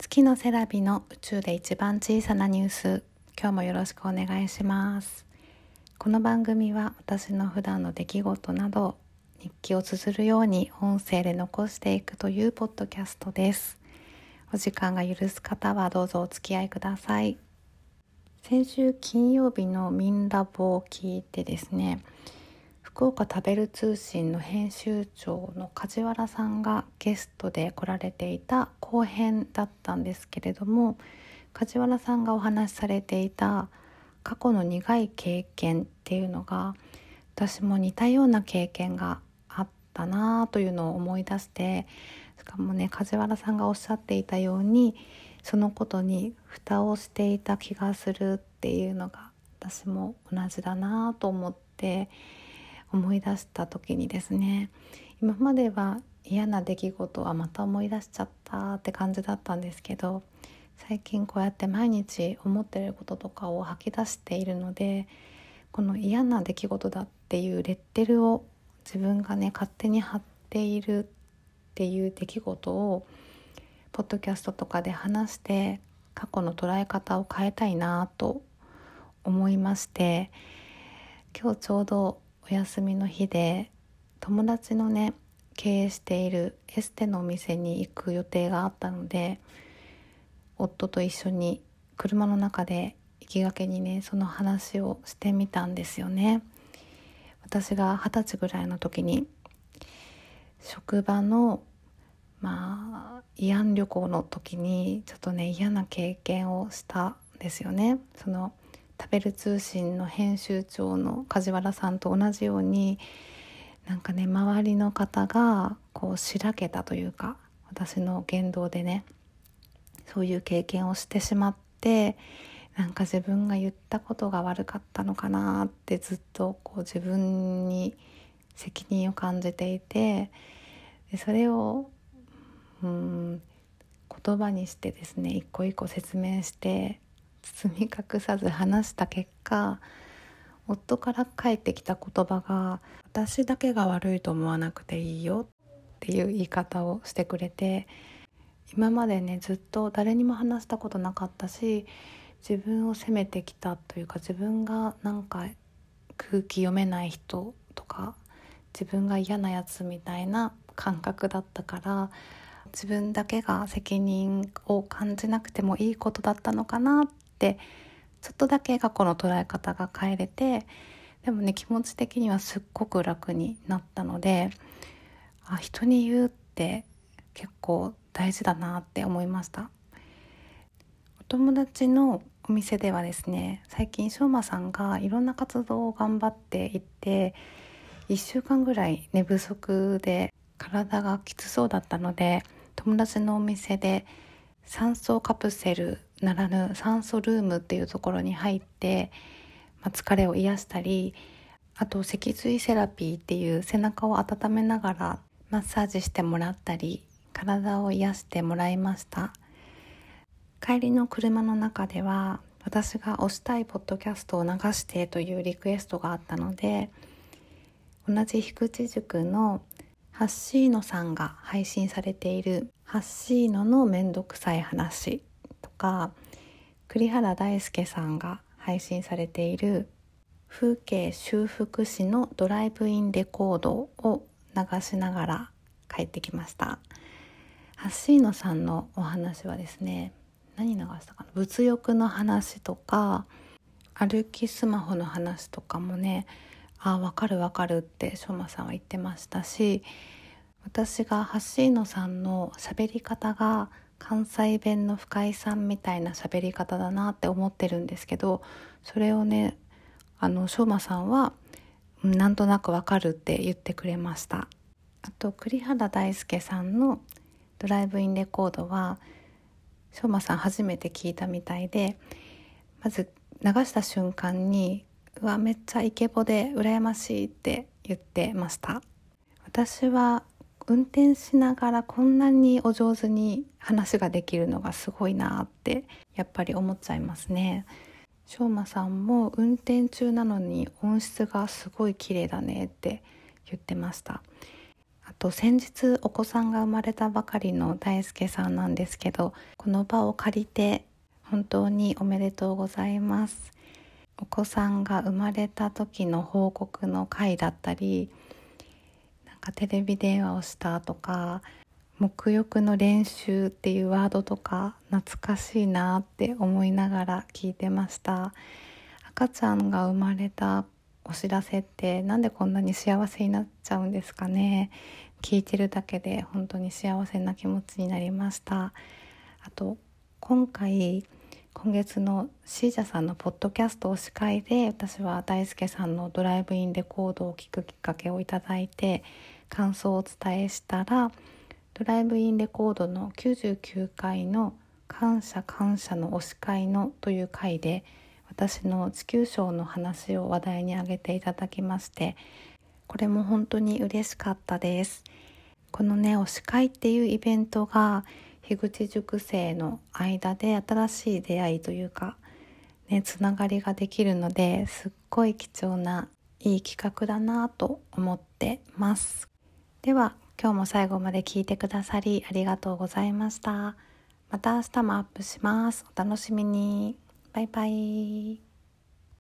月のセラビの宇宙で一番小さなニュース。今日もよろしくお願いします。この番組は私の普段の出来事など日記を綴るように音声で残していくというポッドキャストです。お時間が許す方はどうぞお付き合いください。先週金曜日のミンラボを聞いてですね福岡食べる通信の編集長の梶原さんがゲストで来られていた後編だったんですけれども梶原さんがお話しされていた過去の苦い経験っていうのが私も似たような経験があったなあというのを思い出してしかもね梶原さんがおっしゃっていたようにそのことに蓋をしていた気がするっていうのが私も同じだなと思って思い出した時にですね今までは嫌な出来事はまた思い出しちゃったって感じだったんですけど最近こうやって毎日思ってることとかを吐き出しているのでこの嫌な出来事だっていうレッテルを自分がね勝手に貼っているっていう出来事をポッドキャストとかで話して過去の捉え方を変えたいなと思いまして今日ちょうどお休みの日で友達のね経営しているエステのお店に行く予定があったので夫と一緒に車の中で行きがけにねその話をしてみたんですよね。私が二十歳ぐらいの時に職場のまあ慰安旅行の時にちょっとね嫌な経験をしたんですよね。その食べる通信の編集長の梶原さんと同じようになんかね周りの方がこうしらけたというか私の言動でねそういう経験をしてしまってなんか自分が言ったことが悪かったのかなってずっとこう自分に責任を感じていてでそれをうん言葉にしてですね一個一個説明して包み隠さず話した結果夫から返ってきた言葉が「私だけが悪いと思わなくていいよ」っていう言い方をしてくれて今までねずっと誰にも話したことなかったし自分を責めてきたというか自分がなんか空気読めない人とか自分が嫌なやつみたいな感覚だったから自分だけが責任を感じなくてもいいことだったのかなってちょっとだけ過去の捉え方が変えれてでもね気持ち的にはすっごく楽になったのであ人に言うって結構大事だなって思いました。お友達のお店ではですね最近しょうまさんがいろんな活動を頑張っていって1週間ぐらい寝不足で体がきつそうだったので友達のお店で酸素カプセルならぬ酸素ルームっていうところに入って、まあ、疲れを癒したりあと脊髄セラピーっていう背中を温めながらマッサージしてもらったり体を癒してもらいました。帰りの車の中では私が推したいポッドキャストを流してというリクエストがあったので同じ菊池塾のハッシーノさんが配信されている「ハッシーノのめんどくさい話」とか栗原大輔さんが配信されている「風景修復師のドライブインレコード」を流しながら帰ってきました。ハッシーノさんのお話はですね何流したかな？物欲の話とか歩きスマホの話とかもねああ分かる分かるってしょうまさんは言ってましたし私がハッシーノさんの喋り方が関西弁の深井さんみたいな喋り方だなって思ってるんですけどそれをねあのしょうまさんはなんとなくわかるって言ってくれました。あと栗原大輔さんのドライブインレコードはしょうまさん初めて聞いたみたいでまず流した瞬間にうわめっちゃイケボで羨ましいって言ってました。私は運転しながらこんなにお上手に話ができるのがすごいなってやっぱり思っちゃいますね。しょうまさんも運転中なのに音質がすごい綺麗だねって言ってました。あと先日お子さんが生まれたばかりの大輔さんなんですけどこの場を借りて本当におめでとうございます。お子さんが生まれた時の報告の回だったりなんかテレビ電話をしたとか沐浴の練習っていうワードとか懐かしいなって思いながら聞いてました。赤ちゃんが生まれたお知らせってなんでこんなに幸せになっちゃうんですかね。聞いてるだけで本当に幸せな気持ちになりました。あと今回今月のシージャさんのポッドキャスト推し会で私は大輔さんのドライブインレコードを聴くきっかけをいただいて感想をお伝えしたらドライブインレコードの99回の「感謝感謝の推し会の」という回で私の地球賞の話を話題に挙げていただきましてこれも本当に嬉しかったです。このね推し会っていうイベントが樋口塾生の間で新しい出会いというかねつながりができるのですっごい貴重ないい企画だなと思ってます。では今日も最後まで聞いてくださりありがとうございました。また明日もアップします。お楽しみに。バイバイ。